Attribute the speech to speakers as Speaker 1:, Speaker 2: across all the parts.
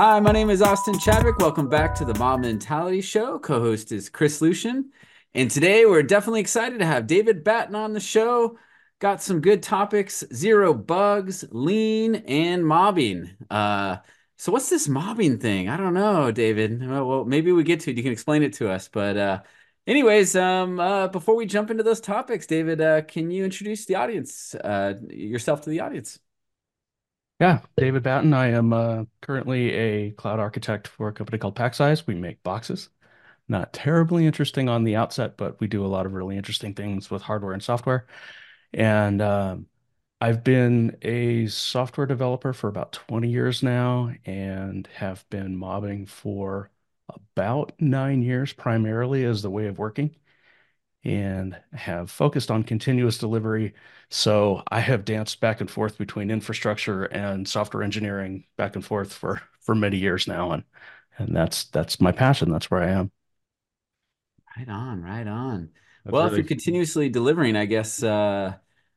Speaker 1: Hi, my name is Austin Chadwick. Welcome back to the Mob Mentality Show. Co host is Chris Lucian. And today we're definitely excited to have David Batten on the show. Got some good topics zero bugs, lean, and mobbing. Uh, so, what's this mobbing thing? I don't know, David. Well, maybe we get to it. You can explain it to us. But, uh, anyways, um, uh, before we jump into those topics, David, uh, can you introduce the audience, uh, yourself to the audience?
Speaker 2: Yeah, David Batten. I am uh, currently a cloud architect for a company called Packsize. We make boxes. Not terribly interesting on the outset, but we do a lot of really interesting things with hardware and software. And um, I've been a software developer for about 20 years now and have been mobbing for about nine years, primarily as the way of working and have focused on continuous delivery. So I have danced back and forth between infrastructure and software engineering back and forth for for many years now, and and that's that's my passion. That's where I am.
Speaker 1: Right on, right on.
Speaker 3: That's
Speaker 1: Well, if you're continuously delivering, I guess uh,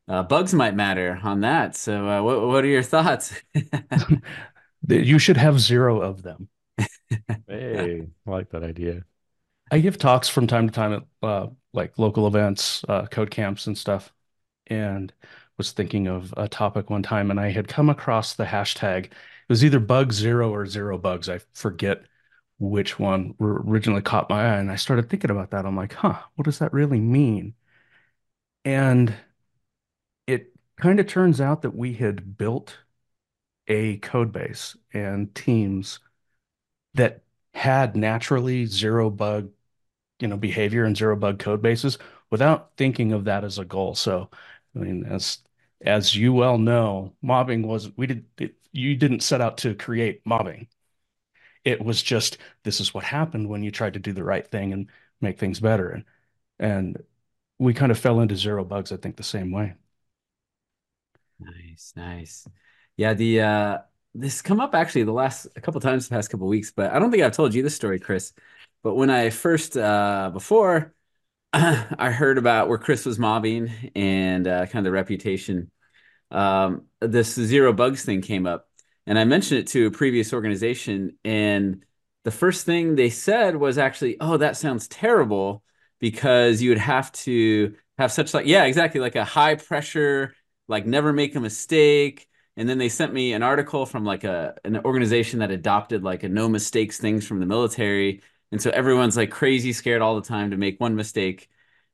Speaker 1: uh, bugs might matter on that. So, uh, what what are your thoughts?
Speaker 2: You should have zero of them.
Speaker 3: hey, I like that idea.
Speaker 2: I give talks from time to time at uh, like local events, uh, code camps and stuff, and was thinking of a topic one time, and I had come across the hashtag. It was either bug zero or zero bugs. I forget which one originally caught my eye, and I started thinking about that. I'm like, huh, what does that really mean? And it kind of turns out that we had built a code base and teams that had naturally zero bug you know behavior and zero bug code bases without thinking of that as a goal. So, I mean, as as you well know, mobbing was we did it, you didn't set out to create mobbing. It was just this is what happened when you tried to do the right thing and make things better. And and we kind of fell into zero bugs, I think, the same way.
Speaker 1: Nice, nice. Yeah, the uh this come up actually the last a couple times the past couple weeks, but I don't think I've told you this story, Chris. But when I first uh before I heard about where Chris was mobbing and uh, kind of the reputation, um, this zero bugs thing came up, and I mentioned it to a previous organization, and the first thing they said was actually, "Oh, that sounds terrible," because you would have to have such like yeah, exactly like a high pressure, like never make a mistake. And then they sent me an article from like a an organization that adopted like a no mistakes things from the military and so everyone's like crazy scared all the time to make one mistake.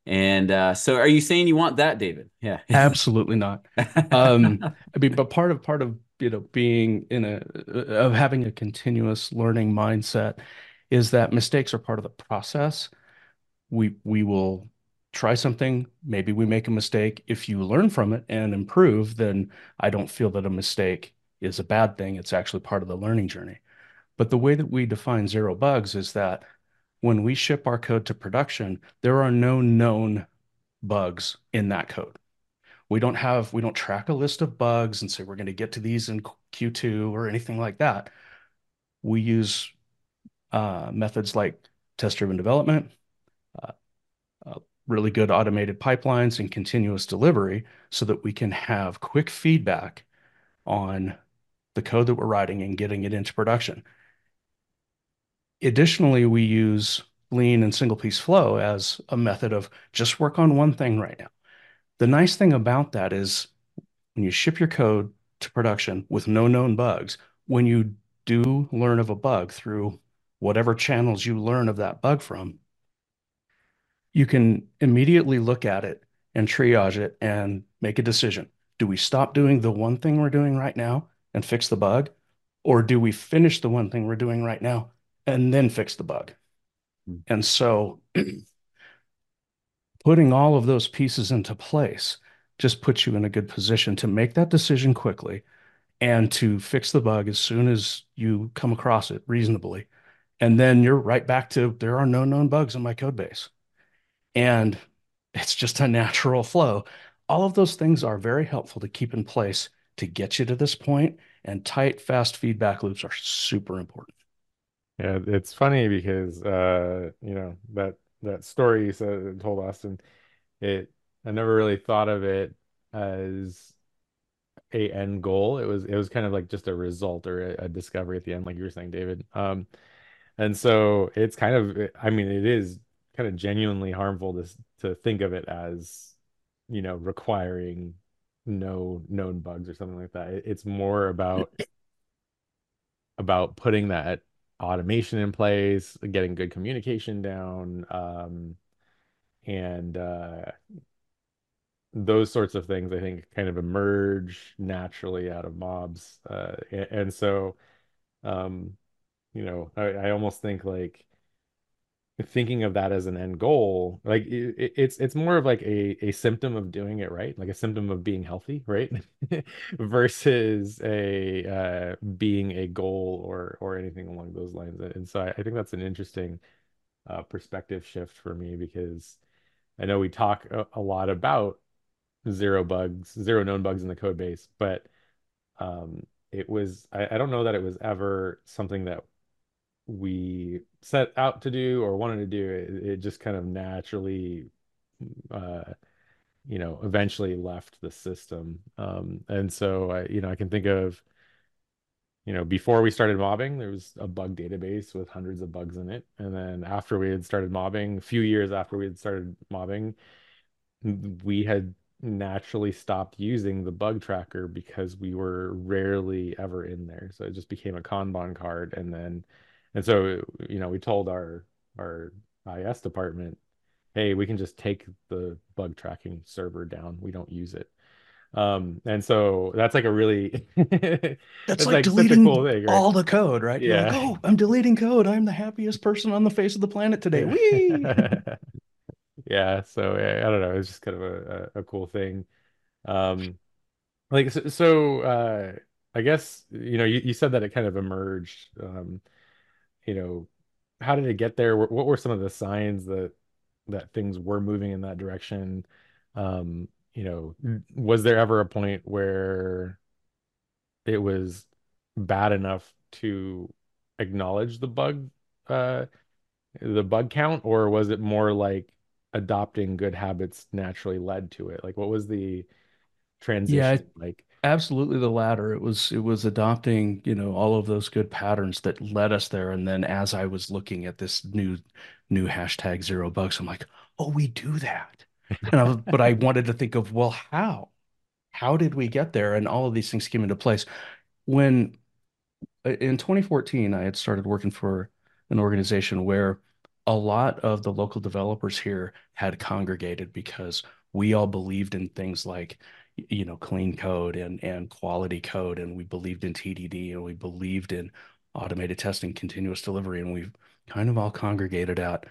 Speaker 1: And uh, so are you saying you want that, David? Yeah.
Speaker 2: Absolutely not. Um, I mean, but part of part of you know being in a of having a continuous learning mindset is that mistakes are part of the process. We we will try something, maybe we make a mistake. If you learn from it and improve, then I don't feel that a mistake is a bad thing. It's actually part of the learning journey. But the way that we define zero bugs is that when we ship our code to production, there are no known bugs in that code. We don't have, we don't track a list of bugs and say we're going to get to these in Q2 or anything like that. We use uh, methods like test-driven development, uh, uh, really good automated pipelines, and continuous delivery so that we can have quick feedback on the code that we're writing and getting it into production. Additionally, we use lean and single piece flow as a method of just work on one thing right now. The nice thing about that is when you ship your code to production with no known bugs, when you do learn of a bug through whatever channels you learn of that bug from, you can immediately look at it and triage it and make a decision. Do we stop doing the one thing we're doing right now and fix the bug? Or do we finish the one thing we're doing right now and then fix the bug. Mm. And so putting all of those pieces into place just puts you in a good position to make that decision quickly and to fix the bug as soon as you come across it reasonably. And then you're right back to there are no known bugs in my code base. And it's just a natural flow. All of those things are very helpful to keep in place to get you to this point, and tight, fast feedback loops are super important.
Speaker 3: Yeah, it's funny because uh, you know, that that story you said told Austin, it I never really thought of it as a end goal. It was it was kind of like just a result or a, a discovery at the end, like you were saying, David. Um, and so it's kind of, I mean, it is kind of genuinely harmful to to think of it as, you know, requiring no known bugs or something like that. It, it's more about about putting that automation in place, getting good communication down, um, and uh, those sorts of things I think kind of emerge naturally out of mobs. Uh, and, and so, um, you know, I, I almost think like thinking of that as an end goal, like it, it's it's more of like a a symptom of doing it right, like a symptom of being healthy, right? Versus a uh, being a goal or or anything along those lines. And so I, I think that's an interesting uh, perspective shift for me because I know we talk a, a lot about zero bugs, zero known bugs in the code base, but um, it was I, I don't know that it was ever something that we set out to do or wanted to do. It, it just kind of naturally, uh, you know, eventually left the system. Um, and so I, you know, I can think of, you know, before we started mobbing, there was a bug database with hundreds of bugs in it. And then after we had started mobbing, a few years after we had started mobbing, we had naturally stopped using the bug tracker because we were rarely ever in there. So it just became a Kanban card. And then, and so, you know, we told our our IS department, hey, we can just take the bug tracking server down. We don't use it. Um, and so that's like a really
Speaker 2: that's, that's like, like deleting cool thing, right? all the code, right?
Speaker 3: Yeah.
Speaker 2: Like, oh, I'm deleting code. I'm the happiest person on the face of the planet today. Wee!
Speaker 3: yeah so I, I don't know it's just kind of a, a, a cool thing um like so, so uh I guess you know you, you said that it kind of emerged um you know how did it get there what were some of the signs that that things were moving in that direction um you know was there ever a point where it was bad enough to acknowledge the bug uh the bug count or was it more like adopting good habits naturally led to it? Like, what was the transition yeah, like?
Speaker 2: Absolutely the latter. It was it was adopting, you know, all of those good patterns that led us there. And then as I was looking at this new new hashtag zero bugs, I'm like, oh, we do that. I was, but I wanted to think of, well, how? How did we get there? And all of these things came into place. When uh, in 2014, I had started working for an organization where a lot of the local developers here had congregated because we all believed in things like you know clean code and and quality code and we believed in TDD and we believed in automated testing continuous delivery and we've kind of all congregated at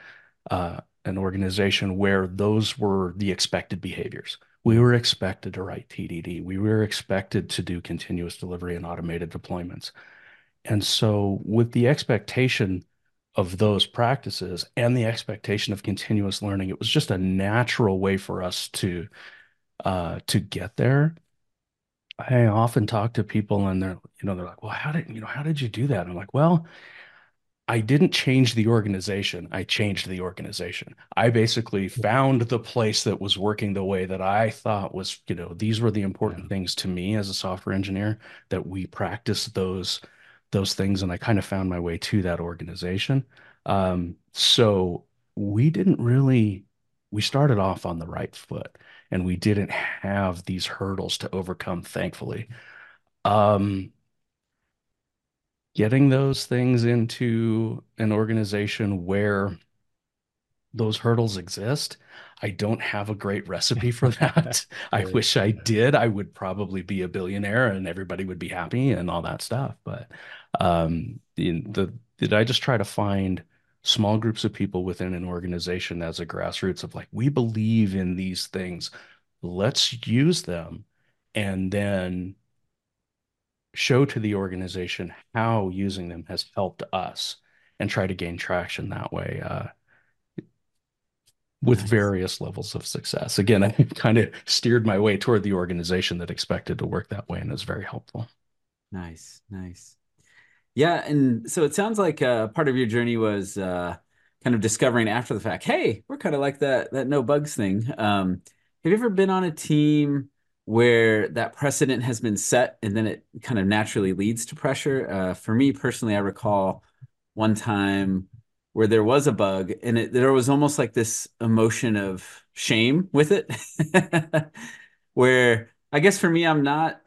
Speaker 2: uh, an organization where those were the expected behaviors we were expected to write TDD we were expected to do continuous delivery and automated deployments and so with the expectation of those practices and the expectation of continuous learning. It was just a natural way for us to uh, to get there. I often talk to people and they're, you know, they're like, well, how did, you know, how did you do that? And I'm like, well, I didn't change the organization. I changed the organization. I basically found the place that was working the way that I thought was, you know, these were the important yeah. things to me as a software engineer that we practice those those things, and I kind of found my way to that organization. Um, so we didn't really we started off on the right foot, and we didn't have these hurdles to overcome, thankfully. Um, getting those things into an organization where those hurdles exist. I don't have a great recipe for that. I wish I did. I would probably be a billionaire and everybody would be happy and all that stuff. But um, the, the did I just try to find small groups of people within an organization as a grassroots of like we believe in these things. Let's use them and then show to the organization how using them has helped us and try to gain traction that way. Uh, with nice. various levels of success. Again, I kind of steered my way toward the organization that expected to work that way and is very helpful.
Speaker 1: Nice, nice. Yeah, and so it sounds like uh, part of your journey was uh, kind of discovering after the fact. Hey, we're kind of like that that no bugs thing. Um, have you ever been on a team where that precedent has been set and then it kind of naturally leads to pressure. Uh, for me personally, I recall one time where there was a bug and it, there was almost like this emotion of shame with it, where I guess for me, I'm not.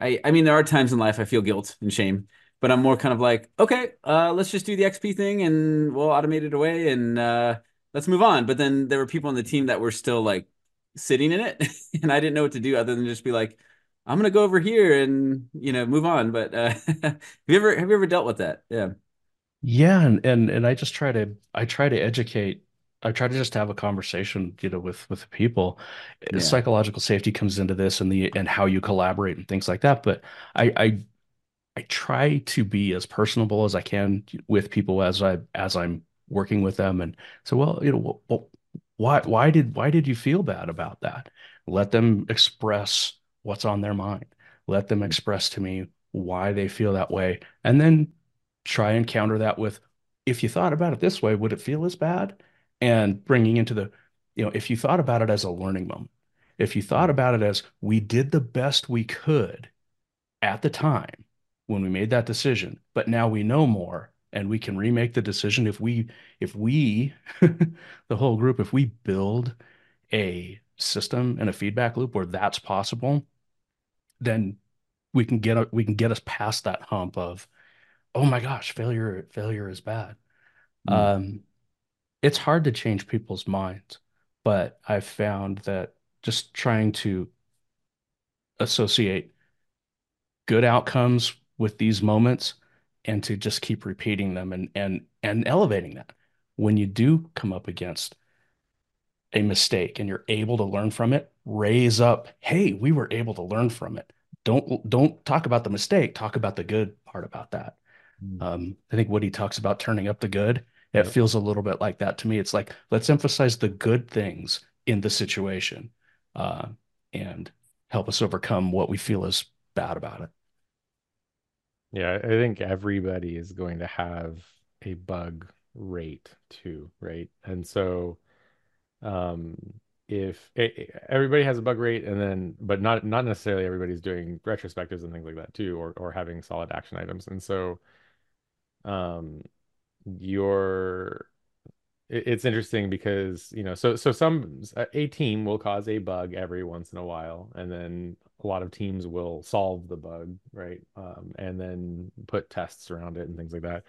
Speaker 1: I, I mean, there are times in life I feel guilt and shame, but I'm more kind of like, okay, uh, let's just do the XP thing and we'll automate it away and uh, let's move on. But then there were people on the team that were still like sitting in it, and I didn't know what to do other than just be like, I'm gonna go over here and you know move on. But uh, have you ever have you ever dealt with that? Yeah.
Speaker 2: Yeah, and and and I just try to I try to educate. I try to just have a conversation, you know, with with people.
Speaker 1: Yeah.
Speaker 2: Psychological safety comes into this and the and how you collaborate and things like that. But I I I try to be as personable as I can with people as I as I'm working with them. And so, well, you know, well, why why did why did you feel bad about that? Let them express what's on their mind. Let them express to me why they feel that way, and then try and counter that with, if you thought about it this way, would it feel as bad? And bringing into the, you know, if you thought about it as a learning moment, if you thought about it as we did the best we could at the time when we made that decision, but now we know more and we can remake the decision if we if we the whole group if we build a system and a feedback loop where that's possible then we can get we can get us past that hump of oh my gosh failure failure is bad mm. um it's hard to change people's minds but i've found that just trying to associate good outcomes with these moments and to just keep repeating them and and and elevating that. When you do come up against a mistake and you're able to learn from it raise up hey we were able to learn from it. Don't don't talk about the mistake talk about the good part about that. Mm. um, i think Woody talks about turning up the good. It feels a little bit like that to me. It's like let's emphasize the good things in the situation uh, and help us overcome what we feel is bad about it
Speaker 3: yeah, I think everybody is going to have a bug rate too, right? And so um if it, everybody has a bug rate and then but not not necessarily everybody's doing retrospectives and things like that too or or having solid action items. And so um your it's interesting because you know so so some a team will cause a bug every once in a while and then a lot of teams will solve the bug right um, and then put tests around it and things like that.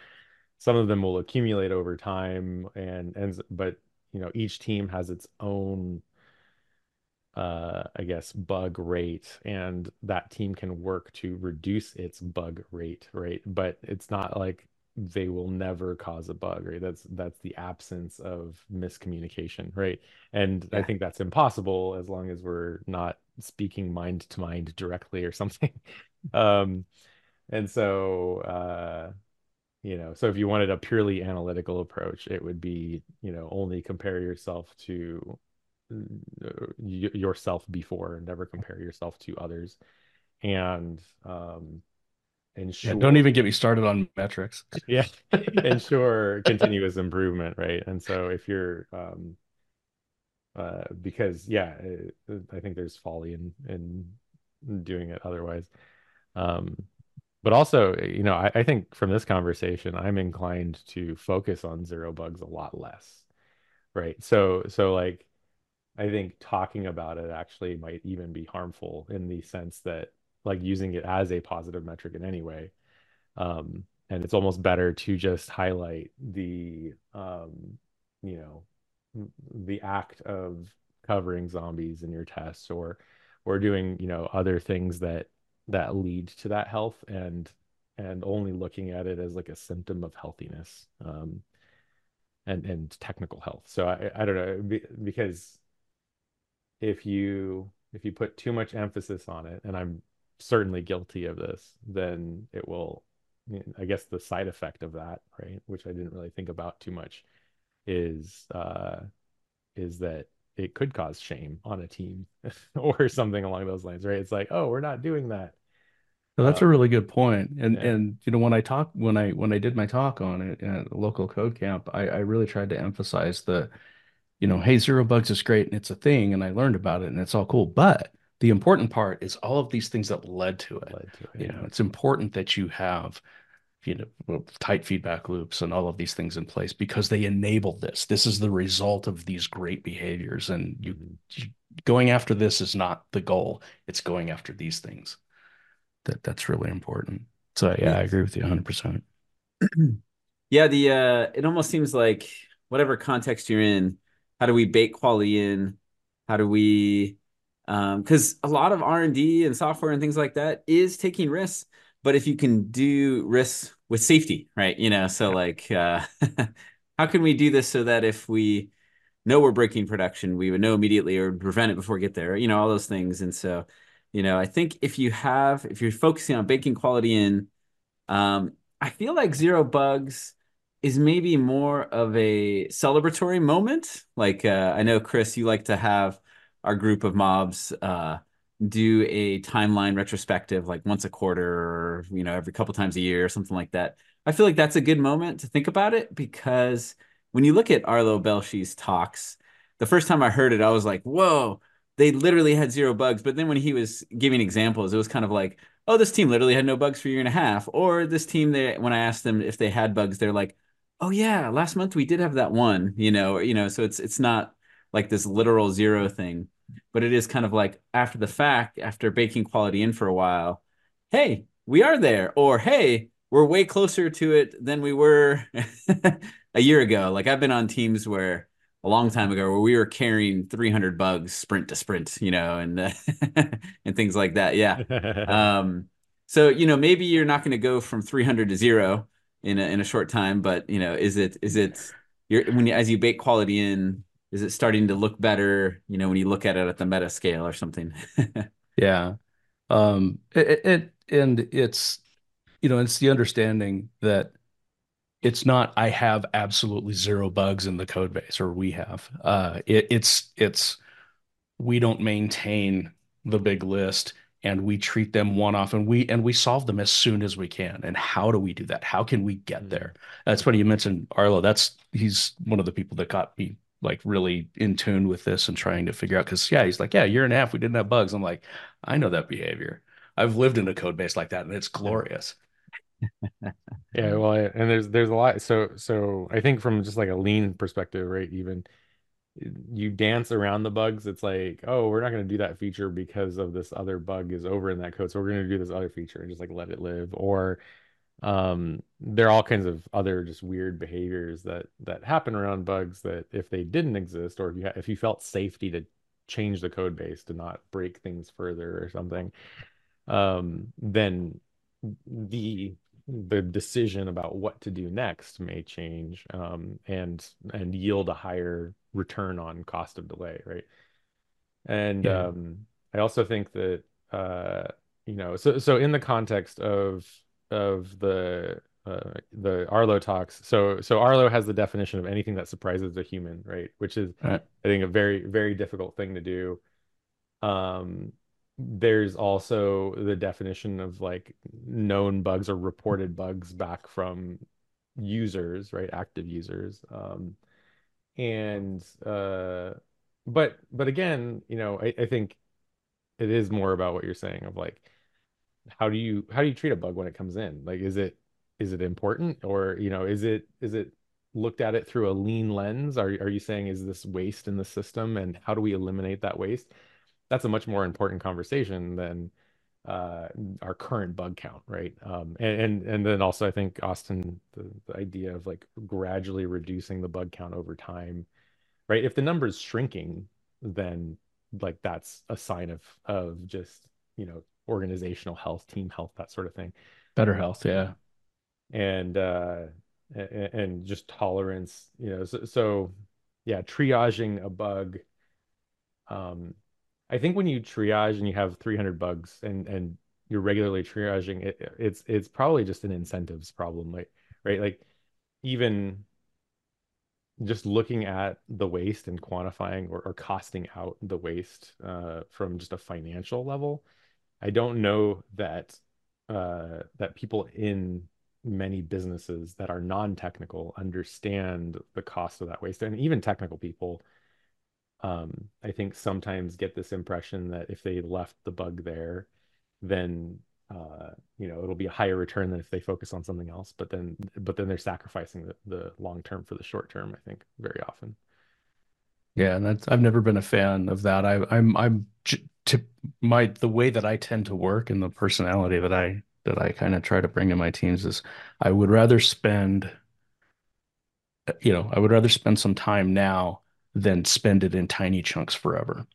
Speaker 3: Some of them will accumulate over time and and but you know each team has its own uh i guess bug rate and that team can work to reduce its bug rate right? But it's not like they will never cause a bug right? That's that's the absence of miscommunication right? And yeah. i think that's impossible as long as we're not speaking mind to mind directly or something. Um and so uh you know so if you wanted a purely analytical approach it would be you know only compare yourself to uh, yourself before never compare yourself to others. And um ensure
Speaker 2: yeah, don't even get me started on metrics.
Speaker 3: Yeah. Ensure continuous improvement right? And so if you're um uh because yeah uh, i think there's folly in in doing it otherwise. Um but also you know I, I think from this conversation i'm inclined to focus on zero bugs a lot less right? So so like i think talking about it actually might even be harmful in the sense that like using it as a positive metric in any way. Um, and it's almost better to just highlight the, um, you know, the act of covering zombies in your tests or, or doing, you know, other things that, that lead to that health and, and only looking at it as like a symptom of healthiness, um, and, and technical health. So I, I don't know, because if you, if you put too much emphasis on it, and I'm certainly guilty of this, then it will, I guess the side effect of that, right, which I didn't really think about too much, is uh, is that it could cause shame on a team or something along those lines, right? It's like, oh, we're not doing that.
Speaker 2: So that's a really good point. And yeah. and you know when I talk when I when I did my talk on it at a local code camp, I, I really tried to emphasize the, you know, hey, zero bugs is great and it's a thing and I learned about it and it's all cool, but The important part is all of these things that led to it.
Speaker 3: Led to it,
Speaker 2: You
Speaker 3: yeah.
Speaker 2: know, it's important that you have, you know, tight feedback loops and all of these things in place because they enable this. This is the result of these great behaviors. And you,
Speaker 3: Mhm.
Speaker 2: you going after this is not the goal. It's going after these things. That that's really important. So yeah, I agree with you 100%.
Speaker 1: Yeah, the uh it almost seems like whatever context you're in, how do we bake quality in? How do we um because a lot of R&D and software and things like that is taking risks, but if you can do risks with safety, right? You know, so like uh how can we do this so that if we know we're breaking production, we would know immediately or prevent it before we get there, you know, all those things. And so, you know, I think if you have if you're focusing on baking quality in um, I feel like Zero Bugs is maybe more of a celebratory moment. Like uh, I know Chris, you like to have our group of mobs uh, do a timeline retrospective, like once a quarter, or you know, every couple times a year, or something like that. I feel like that's a good moment to think about it because when you look at Arlo Belshee's talks, the first time I heard it, I was like, "Whoa!" They literally had zero bugs. But then when he was giving examples, it was kind of like oh, this team literally had no bugs for a year and a half. Or this team, they when I asked them if they had bugs, they're like, oh yeah, last month we did have that one, you know, or, you know, so it's it's not like this literal zero thing, but it is kind of like after the fact, after baking quality in for a while, hey, we are there, or hey, we're way closer to it than we were a year ago. Like I've been on teams where a long time ago where we were carrying 300 bugs sprint to sprint, you know, and uh, and things like that. Yeah. Um, so you know, maybe you're not going to go from 300 to zero in a in a short time, but you know, is it is it you're when you, as you bake quality in, is it starting to look better? You know, when you look at it at the meta scale or something.
Speaker 2: Yeah. Um, it, it and it's you know, it's the understanding that it's not I have absolutely zero bugs in the code base or we have. Uh, it, it's it's we don't maintain the big list and we treat them one off and we and we solve them as soon as we can. And how do we do that? How can we get there? That's funny you mentioned Arlo. That's he's one of the people that got me like really in tune with this and trying to figure out because yeah, he's like, yeah, a year and a half we didn't have bugs. I'm like, I know that behavior. I've lived in a code base like that and it's glorious.
Speaker 3: Yeah, well, and there's there's a lot. So so I think from just like a lean perspective, right? Even eh, you dance around the bugs. It's like, oh, we're not going to do that feature because of this other bug is over in that code, so we're going to do this other feature and just like let it live. Or um, there are all kinds of other just weird behaviors that that happen around bugs that if they didn't exist, or if you ha if you felt safety to change the code base to not break things further or something, um, then the the decision about what to do next may change um, and and yield a higher return on cost of delay, right? And
Speaker 2: Yeah.
Speaker 3: um, I also think that uh, you know, so so in the context of of the uh, the Arlo talks, so so Arlo has the definition of anything that surprises a human, right? Which is
Speaker 2: Right.
Speaker 3: I think a very very difficult thing to do. Um, there's also the definition of like known bugs or reported bugs back from users, right? Active users. Um, and uh, but but again, you know, I, I think it is more about what you're saying of like how do you how do you treat a bug when it comes in? Like is it is it important or you know is it is it looked at it through a lean lens? Are are you saying is this waste in the system and how do we eliminate that waste? That's a much more important conversation than uh our current bug count, right? Um and and, and then also I think Austin the, the idea of like gradually reducing the bug count over time, right? If the number is shrinking, then like that's a sign of of just, you know, organizational health, team health, that sort of thing.
Speaker 2: Better health, yeah.
Speaker 3: And uh and, just tolerance, you know, so, so yeah, triaging a bug um I think when you triage and you have 300 bugs and and you're regularly triaging it it's it's probably just an incentives problem like right like even just looking at the waste and quantifying or, or costing out the waste uh, from just a financial level I don't know that uh, that people in many businesses that are non-technical understand the cost of that waste and even technical people um, I think sometimes get this impression that if they left the bug there, then uh, you know it'll be a higher return than if they focus on something else. But then, but then they're sacrificing the, the long term for the short term. I think very often.
Speaker 2: Yeah, and that's I've never been a fan of that. I, I'm I'm to my the way that I tend to work and the personality that I that I kind of try to bring in my teams is I would rather spend you know, I would rather spend some time now than spend it in tiny chunks forever.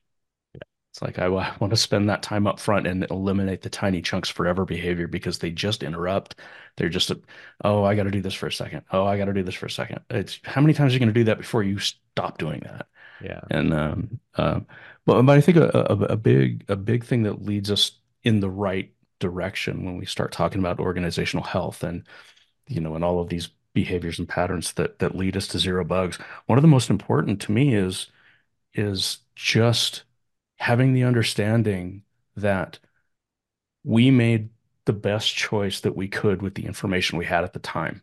Speaker 2: Yeah. It's like I, I want to spend that time up front and eliminate the tiny chunks forever behavior because they just interrupt. They're just, a, oh, I got to do this for a second. Oh, I got to do this for a second. It's how many times are you going to do that before you stop doing that?
Speaker 3: Yeah.
Speaker 2: And um, uh, but but I think a, a, a big a big thing that leads us in the right direction when we start talking about organizational health and you know and all of these behaviors and patterns that that lead us to zero bugs. One of the most important to me is is just having the understanding that we made the best choice that we could with the information we had at the time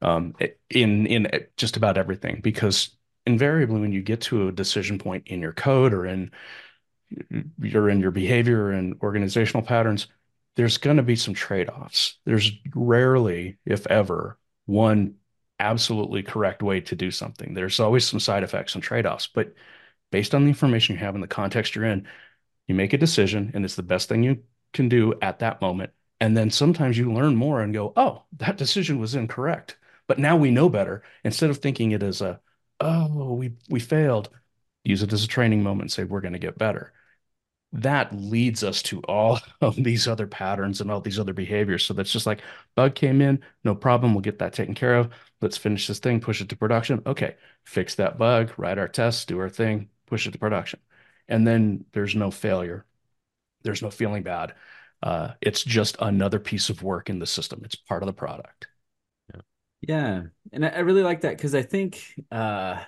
Speaker 2: um, in in just about everything because invariably when you get to a decision point in your code or in you're in your behavior and organizational patterns there's going to be some trade-offs. There's rarely if ever one absolutely correct way to do something. There's always some side effects and trade-offs but based on the information you have and the context you're in you make a decision and it's the best thing you can do at that moment. And then sometimes you learn more and go oh that decision was incorrect. But now we know better. Instead of thinking it as a oh, we we failed. Use it as a training moment say we're going to get better. That leads us to all of these other patterns and all these other behaviors. So that's just like bug came in, no problem. We'll get that taken care of. Let's finish this thing, push it to production. Okay, fix that bug, write our tests, do our thing, push it to production. And then there's no failure. There's no feeling bad. Uh, it's just another piece of work in the system. It's part of the product.
Speaker 1: Yeah. And I, I really like that because I think uh,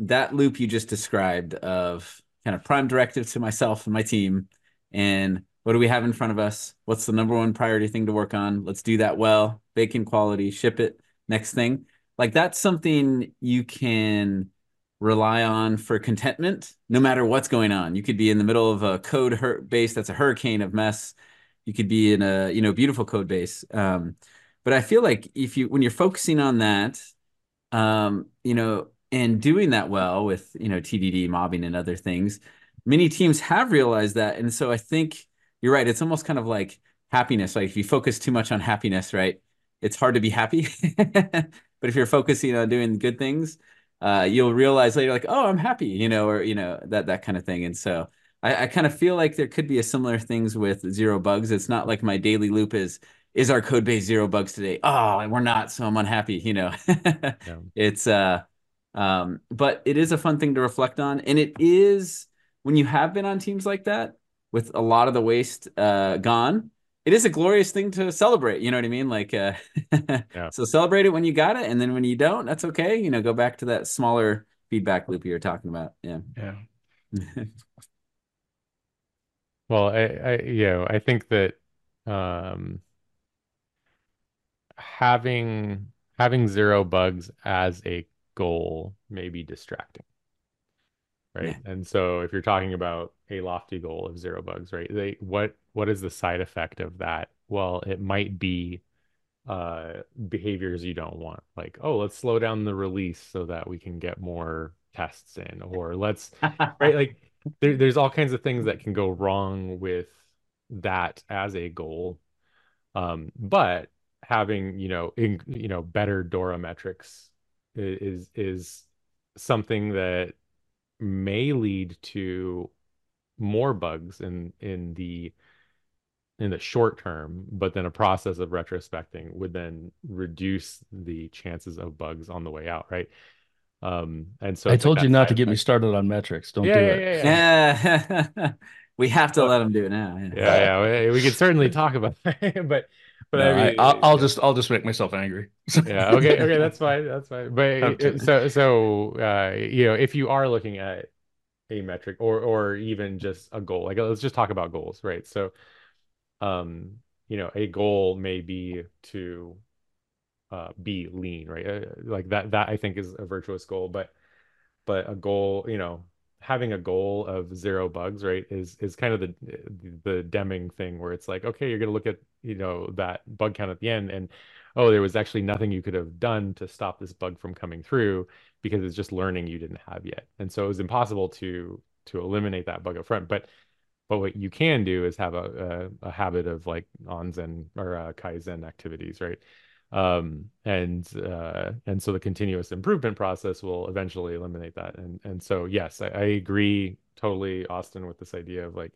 Speaker 1: that loop you just described of kind of prime directive to myself and my team and what do we have in front of us? What's the number one priority thing to work on? Let's do that well, bacon quality, ship it. Next thing. Like that's something you can rely on for contentment no matter what's going on. You could be in the middle of a code base that's a hurricane of mess. You could be in a, you know, beautiful code base. Um, but I feel like if you when you're focusing on that, um, you know, and doing that well with you know TDD mobbing and other things, many teams have realized that, and so I think you're right. It's almost kind of like happiness. Like if you focus too much on happiness, right, it's hard to be happy. but if you're focusing on doing good things, uh, you'll realize later, like, oh, I'm happy, you know, or you know that that kind of thing. And so I, I kind of feel like there could be a similar things with zero bugs. It's not like my daily loop is is our code base zero bugs today? Oh, and we're not, so I'm unhappy. You know, yeah. it's uh, um, but it is a fun thing to reflect on, and it is when you have been on teams like that with a lot of the waste uh gone. It is a glorious thing to celebrate. You know what I mean? Like, uh, yeah. so celebrate it when you got it, and then when you don't, that's okay. You know, go back to that smaller feedback loop you were talking about. Yeah.
Speaker 2: Yeah.
Speaker 3: well, I, I, you know, I think that, um, having having zero bugs as a goal may be distracting right? Yeah. and so if you're talking about a lofty goal of zero bugs right they what what is the side effect of that? Well it might be uh behaviors you don't want like oh let's slow down the release so that we can get more tests in or let's right like there, there's all kinds of things that can go wrong with that as a goal. Um but having you know in, you know better Dora metrics is is something that may lead to more bugs in in the in the short term, but then a process of retrospecting would then reduce the chances of bugs on the way out, right? Um, and so
Speaker 2: I told like you not to get me started on metrics. Don't
Speaker 3: yeah,
Speaker 2: do
Speaker 3: yeah,
Speaker 2: it.
Speaker 1: Yeah, yeah. we have to let them do it now.
Speaker 3: Yeah, yeah, we, we could certainly talk about that, but
Speaker 2: but no, I mean, I, will just I'll just make myself angry.
Speaker 3: yeah. Okay. Okay. That's fine. That's fine. But so so uh, you know, if you are looking at a metric or or even just a goal, like let's just talk about goals, right? So, um, you know, a goal may be to uh, be lean, right? Uh, like that. That I think is a virtuous goal, but but a goal, you know, having a goal of zero bugs, right, is is kind of the the Deming thing where it's like, okay, you're gonna look at, you know, that bug count at the end and oh, there was actually nothing you could have done to stop this bug from coming through because it's just learning you didn't have yet. And so it was impossible to to eliminate that bug up front. But but what you can do is have a a, a habit of like onzen or uh, kaizen activities, right? Um, and uh, and so the continuous improvement process will eventually eliminate that. And and so yes, I, I agree totally, Austin, with this idea of like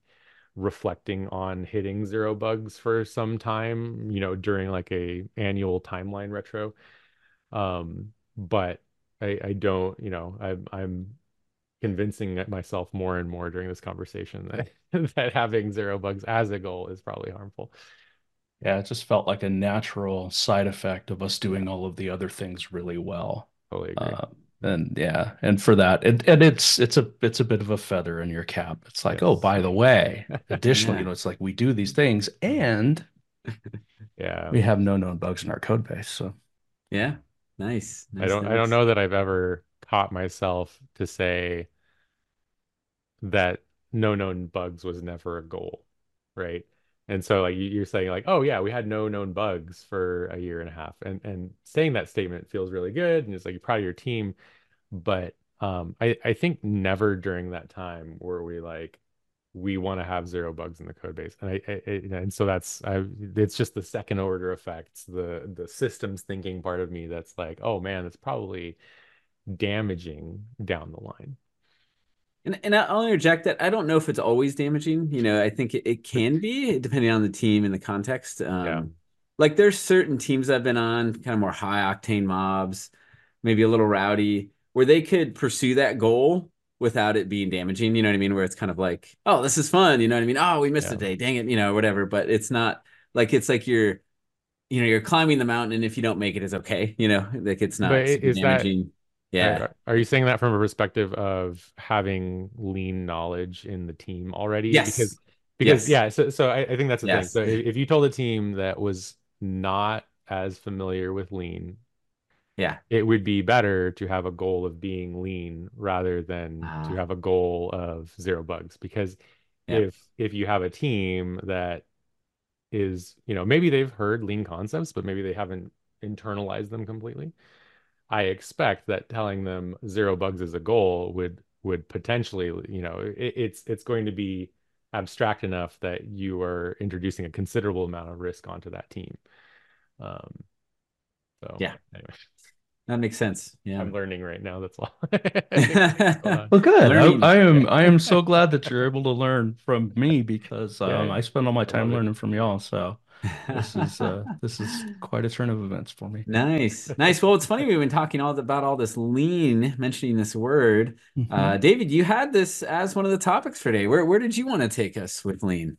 Speaker 3: reflecting on hitting zero bugs for some time, you know, during like a annual timeline retro. Um, but I, I don't, you know, I'm I'm convincing myself more and more during this conversation that that having zero bugs as a goal is probably harmful.
Speaker 2: Yeah, it just felt like a natural side effect of us doing all of the other things really well.
Speaker 3: Totally agree. Uh,
Speaker 2: and yeah, and for that, it, and it's it's a it's a bit of a feather in your cap. It's like, oh, yes. oh, by the way, additionally, yeah. you know, it's like we do these things, and
Speaker 3: yeah,
Speaker 2: we have no known bugs in our code base. So
Speaker 1: yeah, nice. nice
Speaker 3: I don't
Speaker 1: nice.
Speaker 3: I don't know that I've ever caught myself to say that no known bugs was never a goal, right? And so like you're saying like, oh yeah, we had no known bugs for a year and a half. And and saying that statement feels really good and it's like you're proud of your team. But um I, I think never during that time were we like we want to have zero bugs in the code base. And I, I, and so that's I it's just the second order effects, the the systems thinking part of me that's like, oh man, it's probably damaging down the line.
Speaker 1: And, and I'll interject that I don't know if it's always damaging. You know, I think it, it can be depending on the team and the context. Um, yeah. Like there's certain teams I've been on, kind of more high octane mobs, maybe a little rowdy, where they could pursue that goal without it being damaging. You know what I mean? Where it's kind of like, oh, this is fun. You know what I mean? Oh, we missed yeah. a day. Dang it. You know, whatever. But it's not like it's like you're, you know, you're climbing the mountain, and if you don't make it, it's okay. You know, like it's not damaging. That yeah.
Speaker 3: Are, are, you saying that from a perspective of having lean knowledge in the team already?
Speaker 1: Yes.
Speaker 3: Because because yes. yeah, so so I, I think that's the yes. thing. So if, if you told a team that was not as familiar with lean,
Speaker 1: yeah,
Speaker 3: it would be better to have a goal of being lean rather than uh, to ah. have a goal of zero bugs. Because yeah. if if you have a team that is, you know, maybe they've heard lean concepts, but maybe they haven't internalized them completely I expect that telling them zero bugs is a goal would would potentially, you know, it, it's it's going to be abstract enough that you are introducing a considerable amount of risk onto that team. Um, so
Speaker 1: yeah, anyway. That makes sense. Yeah,
Speaker 3: I'm learning right now. That's all.
Speaker 2: well, good. I, I, am. I am so glad that you're able to learn from me because um, yeah, I spend all my time learning from y'all. So this is uh, this is quite a turn of events for me.
Speaker 1: Nice, nice. Well, it's funny we've been talking all about all this lean, mentioning this word. Mm-hmm. Uh, David, you had this as one of the topics for today. Where where did you want to take us with lean?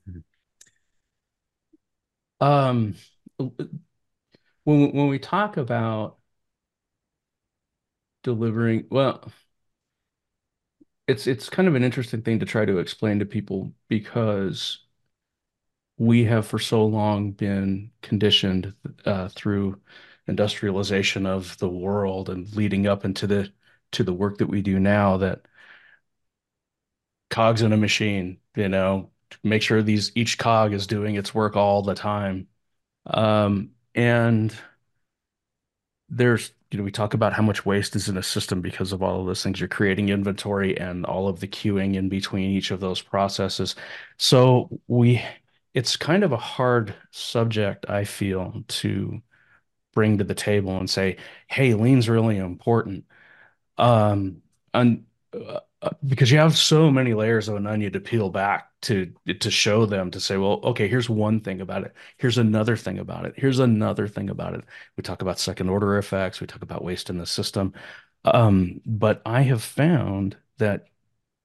Speaker 2: Um, when when we talk about delivering, well, it's it's kind of an interesting thing to try to explain to people because we have for so long been conditioned uh, through industrialization of the world and leading up into the to the work that we do now that cogs in a machine you know make sure these each cog is doing its work all the time. Um, and there's you know we talk about how much waste is in a system because of all of those things. You're creating inventory and all of the queuing in between each of those processes. So we it's kind of a hard subject, I feel, to bring to the table and say, "Hey, lean's really important," um, and uh, uh, because you have so many layers of an onion to peel back to to show them to say, "Well, okay, here's one thing about it. Here's another thing about it. Here's another thing about it." We talk about second order effects. We talk about waste in the system, um, but I have found that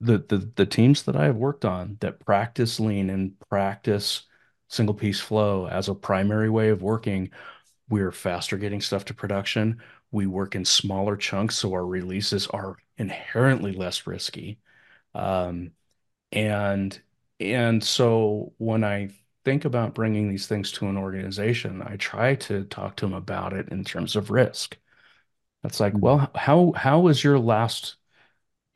Speaker 2: the, the the teams that I have worked on that practice lean and practice single piece flow as a primary way of working, we're faster getting stuff to production. We work in smaller chunks, so our releases are inherently less risky. Um, and and so when I think about bringing these things to an organization, I try to talk to them about it in terms of risk. That's like, mm-hmm. well, how how was your last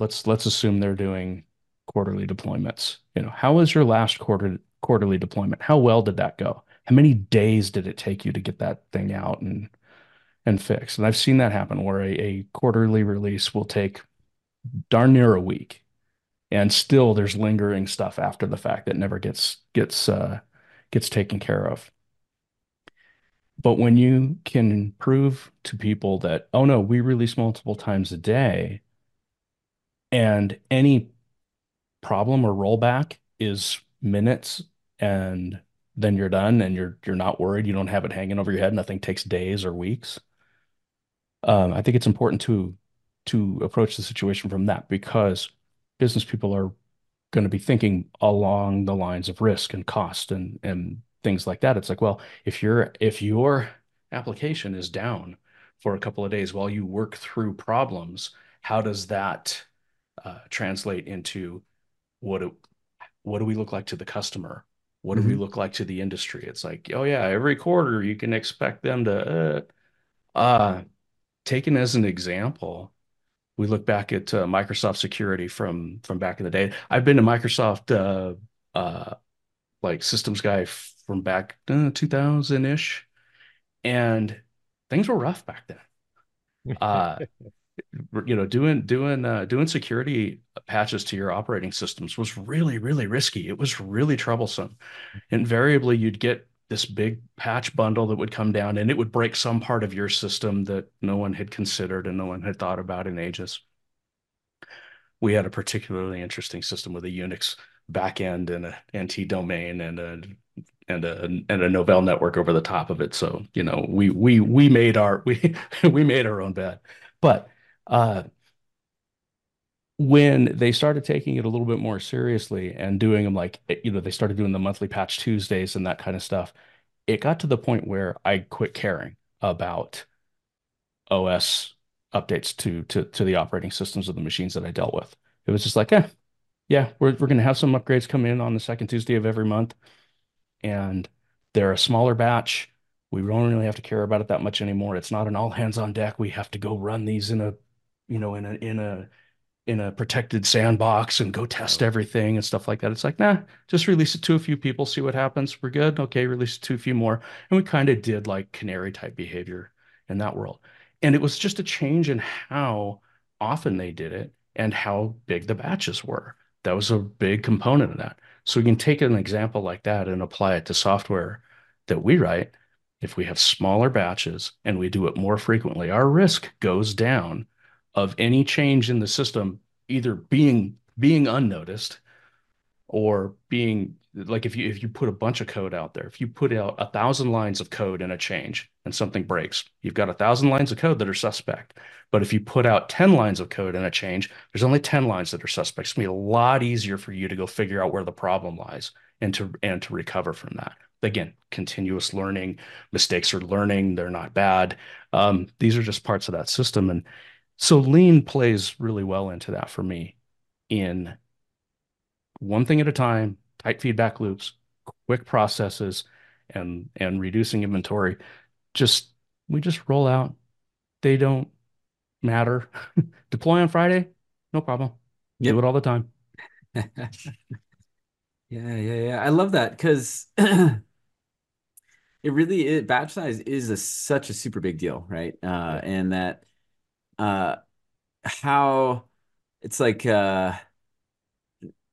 Speaker 2: let's let's assume they're doing quarterly deployments. You know, how was your last quarter quarterly deployment? How well did that go? How many days did it take you to get that thing out and and fixed? And I've seen that happen where a, a quarterly release will take darn near a week, and still there's lingering stuff after the fact that never gets gets uh, gets taken care of. But when you can prove to people that, oh no, we release multiple times a day, and any problem or rollback is minutes and then you're done and you're you're not worried. You don't have it hanging over your head. Nothing takes days or weeks. Um, i think it's important to to approach the situation from that because business people are going to be thinking along the lines of risk and cost and and things like that. It's like well if your if your application is down for a couple of days while you work through problems how does that uh, translate into what do, what do we look like to the customer? What do we
Speaker 1: Mhm.
Speaker 2: look like to the industry? It's like, oh yeah, every quarter you can expect them to uh, uh taken as an example, we look back at uh, Microsoft security from from back in the day. I've been a Microsoft uh uh like systems guy from back uh, 2000-ish and things were rough back then. You know, doing doing uh, doing security patches to your operating systems was really, really risky. It was really troublesome. Invariably, you'd get this big patch bundle that would come down and it would break some part of your system that no one had considered and no one had thought about in ages. We had a particularly interesting system with a Unix backend and an NT domain and a and a and a Novell network over the top of it. So, you know, we we we made our we we made our own bed. But uh, when they started taking it a little bit more seriously and doing them like, you know, they started doing the monthly patch Tuesdays and that kind of stuff, it got to the point where I quit caring about OS updates to to to the operating systems of the machines that I dealt with. It was just like, eh, yeah, we're we're gonna have some upgrades come in on the second Tuesday of every month, and they're a smaller batch. We don't really have to care about it that much anymore. It's not an all hands on deck. We have to go run these in a, you know, in a in a in a protected sandbox and go test everything and stuff like that. It's like, nah, just release it to a few people, see what happens. We're good. Okay, release it to a few more. And we kind of did like canary type behavior in that world. And it was just a change in how often they did it and how big the batches were. That was a big component of that. So we can take an example like that and apply it to software that we write. If we have smaller batches and we do it more frequently, our risk goes down of any change in the system either being being unnoticed or being like if you if you put a bunch of code out there, if you put out a thousand lines of code in a change and something breaks, you've got a thousand lines of code that are suspect. But if you put out 10 lines of code in a change, there's only 10 lines that are suspect. It's gonna be a lot easier for you to go figure out where the problem lies and to and to recover from that. Again, continuous learning, mistakes are learning, they're not bad. Um, these are just parts of that system. And so lean plays really well into that for me in one thing at a time, tight feedback loops, quick processes, and and reducing inventory. Just we just roll out. They don't matter. Deploy on Friday, no problem.
Speaker 1: Yep.
Speaker 2: Do it all the time.
Speaker 1: Yeah, yeah, yeah. I love that because it really is, batch size is a, such a super big deal, right? Uh, and that uh, how it's like uh,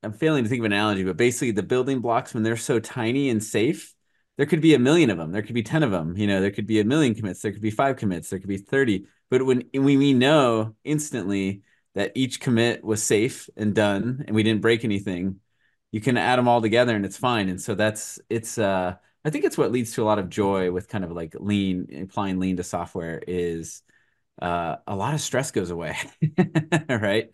Speaker 1: I'm failing to think of an analogy, but basically the building blocks when they're so tiny and safe, there could be a million of them, there could be 10 of them, you know, there could be a million commits, there could be five commits, there could be 30. But when we, we know instantly that each commit was safe and done and we didn't break anything, you can add them all together and it's fine. And so that's it's uh I think it's what leads to a lot of joy with kind of like lean, applying lean to software is uh, a lot of stress goes away, right?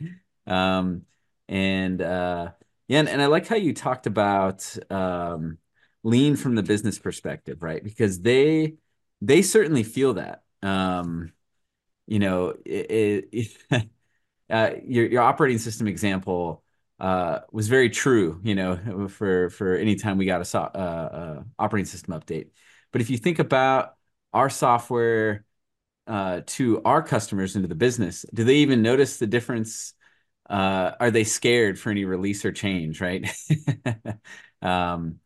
Speaker 1: Um, and uh, yeah, and, and I like how you talked about um, lean from the business perspective, right? Because they they certainly feel that. Um, you know, it, it, uh, your your operating system example uh, was very true. You know, for for any time we got a so, uh, uh, operating system update. But if you think about our software uh, to our customers into the business, do they even notice the difference uh, are they scared for any release or change, right? um,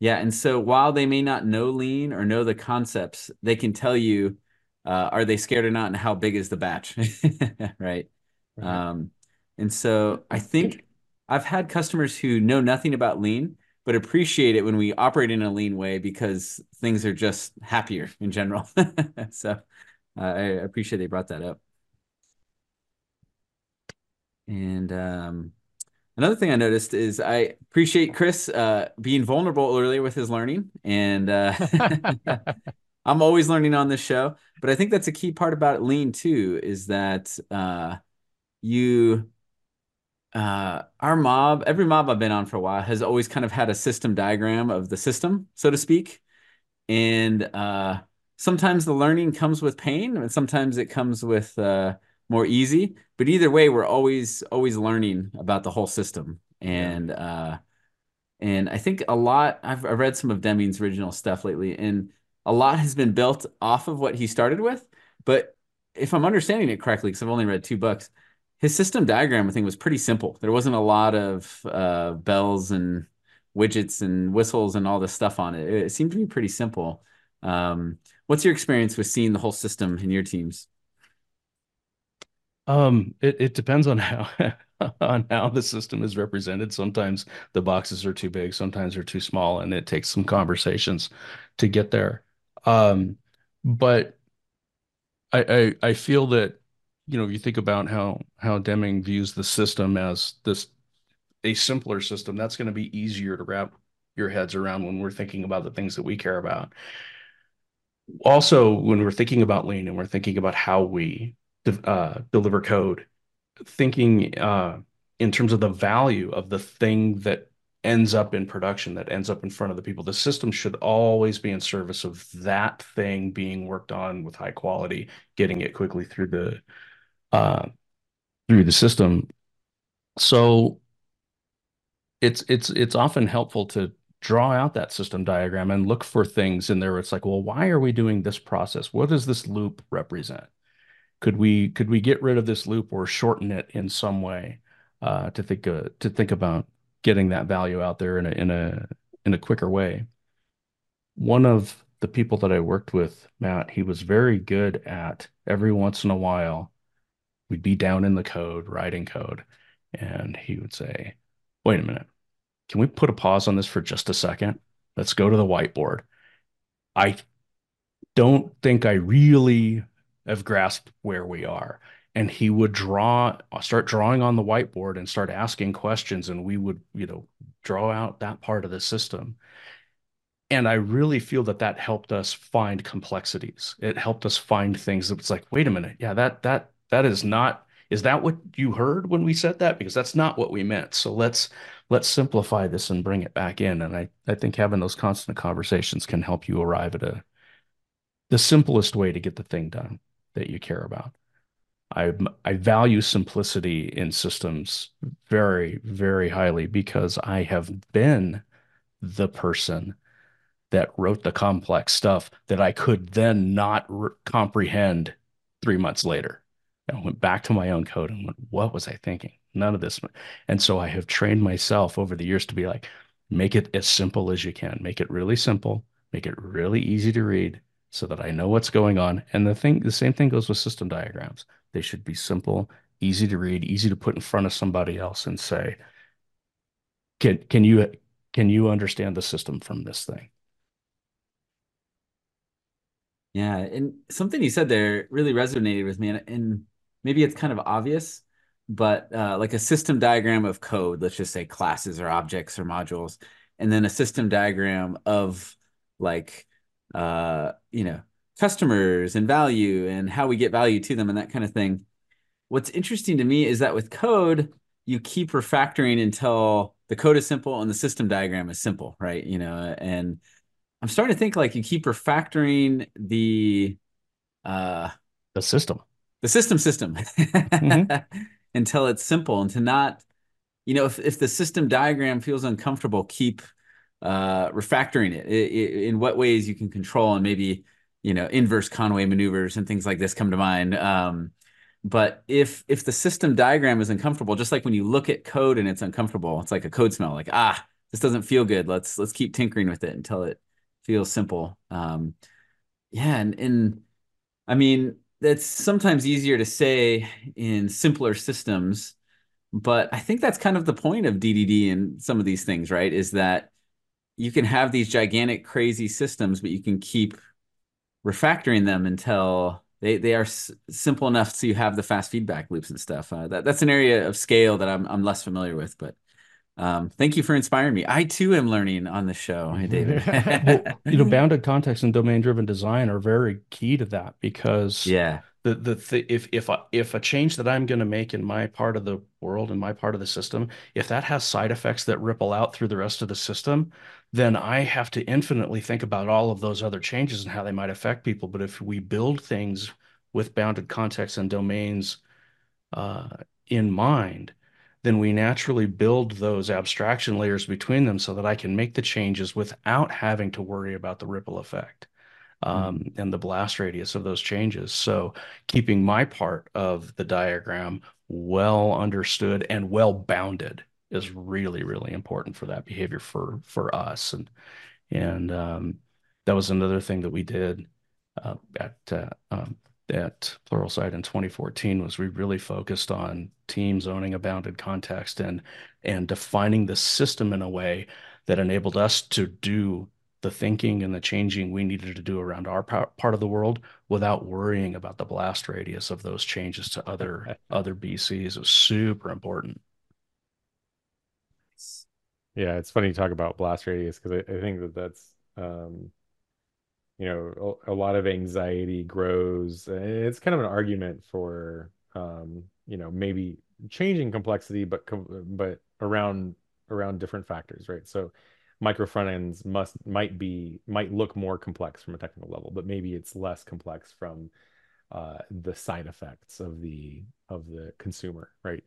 Speaker 1: yeah, and so while they may not know lean or know the concepts, they can tell you uh, are they scared or not, and how big is the batch, right? right. Um, and so I think I've had customers who know nothing about lean, but appreciate it when we operate in a lean way because things are just happier in general. so uh, I appreciate they brought that up. And um, another thing I noticed is I appreciate Chris uh, being vulnerable earlier with his learning. And uh, I'm always learning on this show, but I think that's a key part about lean too, is that uh, you uh, our mob, every mob I've been on for a while has always kind of had a system diagram of the system, so to speak. And uh, sometimes the learning comes with pain, and sometimes it comes with uh, more easy. But either way, we're always always learning about the whole system. And uh, and I think a lot. I've, I've read some of Deming's original stuff lately, and a lot has been built off of what he started with. But if I'm understanding it correctly, because I've only read two books his system diagram I think was pretty simple. There wasn't a lot of uh, bells and widgets and whistles and all this stuff on it. It seemed to be pretty simple. Um, what's your experience with seeing the whole system in your teams?
Speaker 2: Um, it, it depends on how on how the system is represented. Sometimes the boxes are too big, sometimes they're too small, and it takes some conversations to get there. Um, but I, I I feel that you know, you think about how how Deming views the system as this a simpler system, that's going to be easier to wrap your heads around when we're thinking about the things that we care about. Also, when we're thinking about lean and we're thinking about how we uh, deliver code, thinking uh, in terms of the value of the thing that ends up in production, that ends up in front of the people, the system should always be in service of that thing being worked on with high quality, getting it quickly through the uh, through the system. So it's it's it's often helpful to draw out that system diagram and look for things in there. It's like, well, why are we doing this process? What does this loop represent? Could we could we get rid of this loop or shorten it in some way uh, to think uh, to think about getting that value out there in a in a in a quicker way? One of the people that I worked with, Matt, he was very good at every once in a while we'd be down in the code, writing code, and he would say, wait a minute, can we put a pause on this for just a second? Let's go to the whiteboard. I don't think I really have grasped where we are. And he would draw, start drawing on the whiteboard and start asking questions, and we would, you know, draw out that part of the system. And I really feel that that helped us find complexities. It helped us find things that was like, wait a minute, yeah, that that that is not, is that what you heard when we said that? Because that's not what we meant. So let's let's simplify this and bring it back in. And I, I think having those constant conversations can help you arrive at a the simplest way to get the thing done that you care about. I I value simplicity in systems very, very highly because I have been the person that wrote the complex stuff that I could then not comprehend three months later. I went back to my own code and went, what was I thinking? None of this. And so I have trained myself over the years to be like, make it as simple as you can. Make it really simple. Make it really easy to read so that I know what's going on. And the thing, the same thing goes with system diagrams. They should be simple, easy to read, easy to put in front of somebody else and say, can, can you, can you understand the system from this thing?
Speaker 1: Yeah, and something you said there really resonated with me, and, and maybe it's kind of obvious, but uh, like a system diagram of code, let's just say classes or objects or modules, and then a system diagram of like, uh, you know, customers and value and how we get value to them and that kind of thing. What's interesting to me is that with code, you keep refactoring until the code is simple and the system diagram is simple, right? You know, and I'm starting to think like you keep refactoring the uh
Speaker 2: the system
Speaker 1: the system system mm-hmm. until it's simple and to not you know if, if the system diagram feels uncomfortable keep uh refactoring it. It, it in what ways you can control and maybe you know inverse conway maneuvers and things like this come to mind um but if if the system diagram is uncomfortable, just like when you look at code and it's uncomfortable, it's like a code smell, like ah, this doesn't feel good. Let's let's keep tinkering with it until it feels simple. Um, yeah, and and I mean that's sometimes easier to say in simpler systems, but I think that's kind of the point of DDD and some of these things, right? Is that you can have these gigantic, crazy systems, but you can keep refactoring them until they they are s- simple enough so you have the fast feedback loops and stuff. Uh, that that's an area of scale that I'm I'm less familiar with, but um, thank you for inspiring me. I too am learning on the show. Hey, David.
Speaker 2: well, you know, bounded context and domain-driven design are very key to that because
Speaker 1: yeah,
Speaker 2: the the, if if a, if a change that I'm going to make in my part of the world in my part of the system, if that has side effects that ripple out through the rest of the system, then I have to infinitely think about all of those other changes and how they might affect people. But if we build things with bounded context and domains uh, in mind, then we naturally build those abstraction layers between them so that I can make the changes without having to worry about the ripple effect um, mm-hmm. and the blast radius of those changes. So keeping my part of the diagram well understood and well bounded is really, really important for that behavior for for us. And and um, that was another thing that we did uh, at uh, um, at Pluralsight in 2014 was we really focused on teams owning a bounded context and and defining the system in a way that enabled us to do the thinking and the changing we needed to do around our part of the world without worrying about the blast radius of those changes to other other BCs. It was super important.
Speaker 3: Yeah, it's funny to talk about blast radius because I, I, think that that's um, you know a, a, lot of anxiety grows and it's kind of an argument for um, you know maybe changing complexity but but around around different factors right? So micro front ends must might be might look more complex from a technical level but maybe it's less complex from uh, the side effects of the of the consumer right?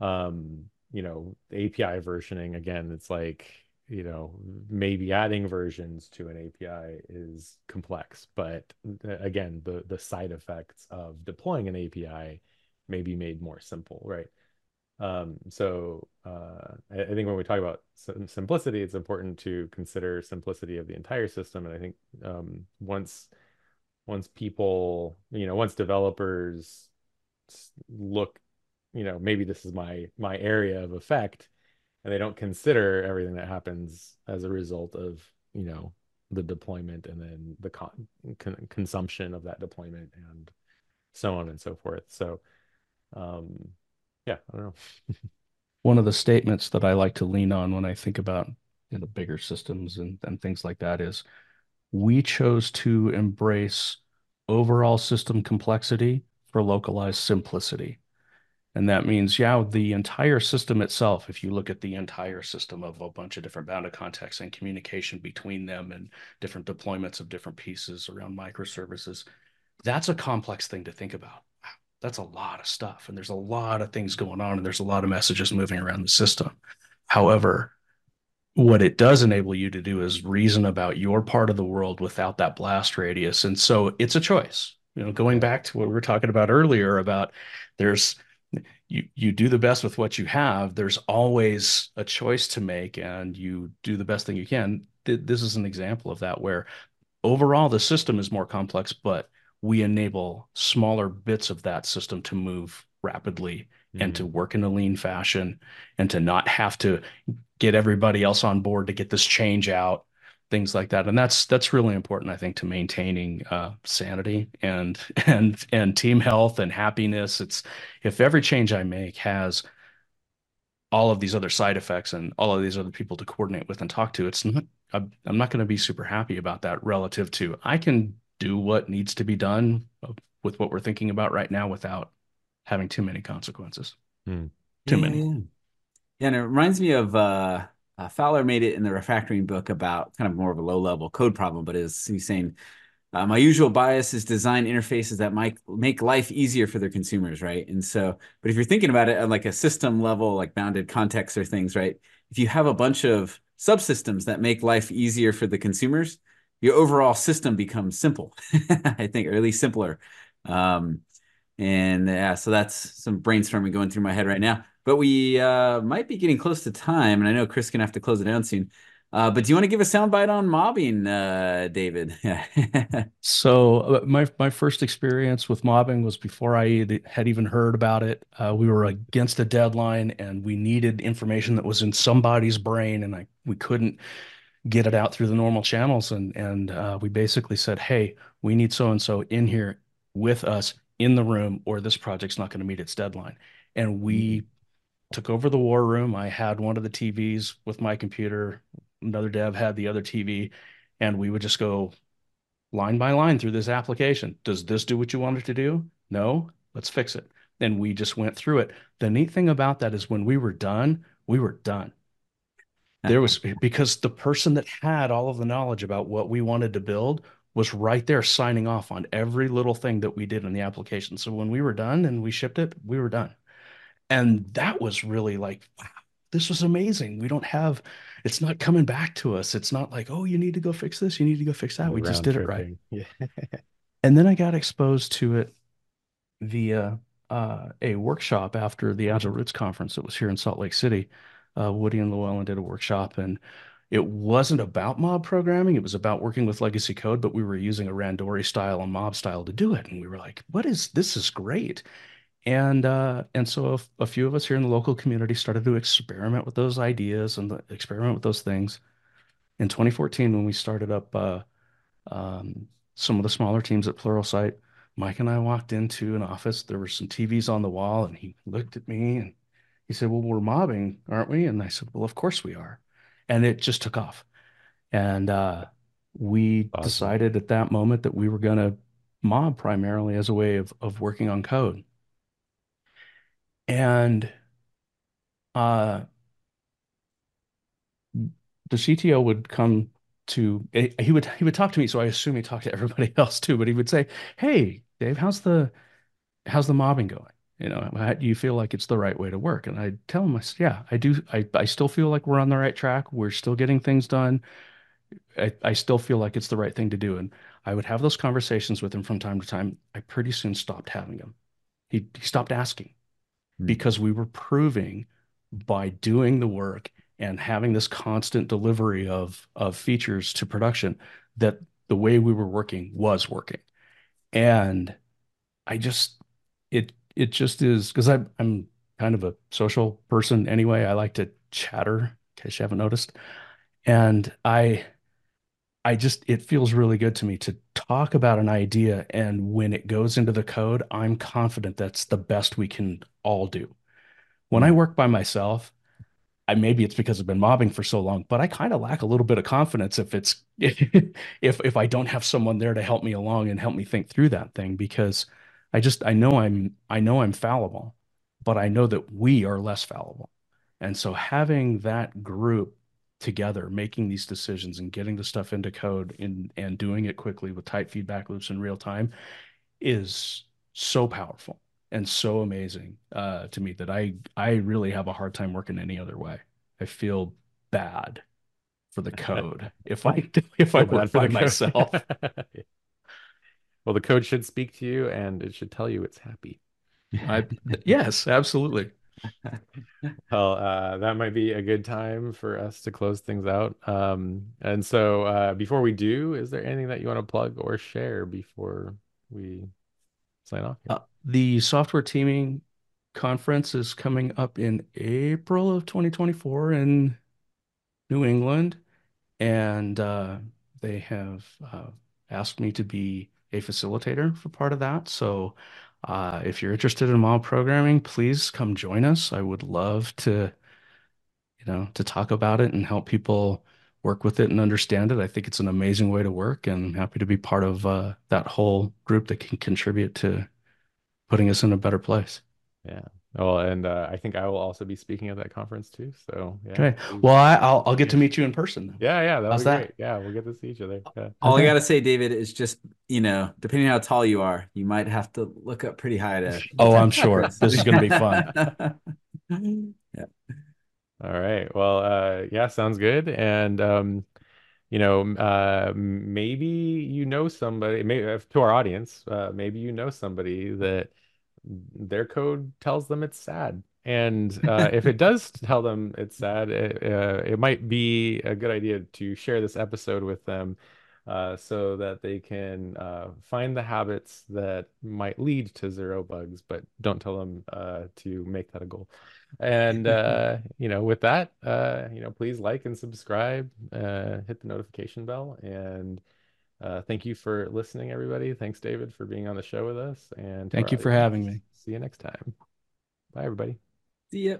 Speaker 3: Um you know api versioning again it's like you know maybe adding versions to an api is complex but again the the side effects of deploying an api may be made more simple right? Um, so uh, I, think when we talk about simplicity it's important to consider simplicity of the entire system and i think um, once once people you know once developers look you know maybe this is my my area of effect and they don't consider everything that happens as a result of you know the deployment and then the con- con- consumption of that deployment and so on and so forth. So um yeah i don't know.
Speaker 2: One of the statements that i like to lean on when i think about you know bigger systems and, and things like that is we chose to embrace overall system complexity for localized simplicity and that means, yeah, the entire system itself, if you look at the entire system of a bunch of different bounded contexts and communication between them and different deployments of different pieces around microservices, that's a complex thing to think about. That's a lot of stuff. And there's a lot of things going on and there's a lot of messages moving around the system. However, what it does enable you to do is reason about your part of the world without that blast radius. And so it's a choice. You know, going back to what we were talking about earlier about there's you you do the best with what you have there's always a choice to make and you do the best thing you can this is an example of that where overall the system is more complex but we enable smaller bits of that system to move rapidly mm-hmm. and to mm-hmm. work in a lean fashion and to not have to get everybody else on board to get this change out things like that and that's that's really important i think to maintaining uh, sanity and and and team health and happiness it's if every change i make has all of these other side effects and all of these other people to coordinate with and talk to it's not i'm, I'm not going to be super happy about that relative to i can do what needs to be done with what we're thinking about right now without having too many consequences hmm. too
Speaker 1: yeah,
Speaker 2: many
Speaker 1: yeah. yeah and it reminds me of uh uh, Fowler made it in the refactoring book about kind of more of a low level code problem, but is he's saying uh, my usual bias is design interfaces that might make life easier for their consumers, right? And so, but if you're thinking about it like a system level, like bounded context or things, right? If you have a bunch of subsystems that make life easier for the consumers, your overall system becomes simple, I think, or at least simpler. Um, And yeah, so that's some brainstorming going through my head right now. But we uh, might be getting close to time, and I know Chris gonna have to close it down soon. Uh, but do you want to give a soundbite on mobbing, uh, David?
Speaker 2: so uh, my my first experience with mobbing was before I had even heard about it. Uh, we were against a deadline, and we needed information that was in somebody's brain, and I we couldn't get it out through the normal channels. And and uh, we basically said, "Hey, we need so and so in here with us in the room, or this project's not going to meet its deadline." And we mm-hmm. Took over the war room. I had one of the TVs with my computer another dev had the other TV, and we would just go line by line through this application. Does this do what you want it to do? No, let's fix it. And we just went through it. The neat thing about that is when we were done, we were done. There was because the person that had all of the knowledge about what we wanted to build was right there signing off on every little thing that we did in the application. So when we were done and we shipped it, we were done. And that was really like, wow, this was amazing. We don't have, it's not coming back to us. It's not like, oh, you need to go fix this. You need to go fix that. we just did tripping. it right. Yeah. and then I got exposed to it via uh, a workshop after the Agile Roots conference that was here in Salt Lake City. Uh, Woody and Llewellyn did a workshop and it wasn't about mob programming. It was about working with legacy code, but we were using a Randori style and mob style to do it. And we were like, what is, this is great. And uh, and so a, a, few of us here in the local community started to experiment with those ideas and the, experiment with those things. In 2014, when we started up uh, um, some of the smaller teams at Pluralsight, Mike and I walked into an office. There were some TVs on the wall, and he looked at me and he said, "Well, we're mobbing, aren't we?" And I said, "Well, of course we are." And it just took off. And uh, we awesome. decided at that moment that we were going to mob primarily as a way of of working on code and uh, the CTO would come to eh, he would he would talk to me, so I assume he talked to everybody else too. But he would say, "Hey, Dave, how's the how's the mobbing going? You know, how, do you feel like it's the right way to work?" And I tell him, I said, "Yeah, I do. I I still feel like we're on the right track. We're still getting things done. I, I still feel like it's the right thing to do." And I would have those conversations with him from time to time. I pretty soon stopped having them. He he stopped asking. Hmm. because we were proving by doing the work and having this constant delivery of of features to production that the way we were working was working. And i just it it just is because i'm i'm kind of a social person anyway. I like to chatter in case you haven't noticed. And i I just it feels really good to me to talk about an idea and when it goes into the code, I'm confident that's the best we can all do. When I mm. work by myself, I maybe it's because I've been mobbing for so long, but I kind of lack a little bit of confidence if it's if if I don't have someone there to help me along and help me think through that thing because I just I know I'm I know I'm fallible, but I know that we are less fallible. And so having that group together, making these decisions and getting the stuff into code and, and doing it quickly with tight feedback loops in real time is so powerful and so amazing uh, to me that I I really have a hard time working any other way. I feel bad for the code if I if I work by myself.
Speaker 3: well, the code should speak to you and it should tell you it's happy.
Speaker 2: I, yes, absolutely.
Speaker 3: well, uh, that might be a good time for us to close things out. Um, and so, uh, before we do, is there anything that you want to plug or share before we sign off?
Speaker 2: Uh, the software teaming conference is coming up in April of 2024 in New England, and uh, they have uh, asked me to be a facilitator for part of that. So uh, if you're interested in mob programming, please come join us. I would love to, you know, to talk about it and help people work with it and understand it. I think it's an amazing way to work, and happy to be part of uh, that whole group that can contribute to putting us in a better place.
Speaker 3: Yeah. Well, and uh, I think I will also be speaking at that conference too. So
Speaker 2: yeah. Okay. Well, I, will I'll get to meet you in person.
Speaker 3: Yeah, yeah, that'll How's be that? great. Yeah, we'll get to see each other. Yeah.
Speaker 1: All I gotta say, David, is just you know, depending on how tall you are, you might have to look up pretty high to.
Speaker 2: oh, I'm sure this is gonna be fun.
Speaker 3: yeah. All right. Well, uh, yeah, sounds good. And um, you know, uh, maybe you know somebody. Maybe uh, to our audience, uh, maybe you know somebody that their code tells them it's sad. And uh, if it does tell them it's sad, it, uh, it might be a good idea to share this episode with them uh, so that they can uh, find the habits that might lead to zero bugs, but don't tell them uh, to make that a goal. And uh, you know, with that, uh, you know, please like and subscribe, uh, hit the notification bell, and Uh, thank you for listening, everybody. Thanks, David, for being on the show with us, and
Speaker 2: thank you for having me.
Speaker 3: See you next time. Bye, everybody.
Speaker 1: See ya.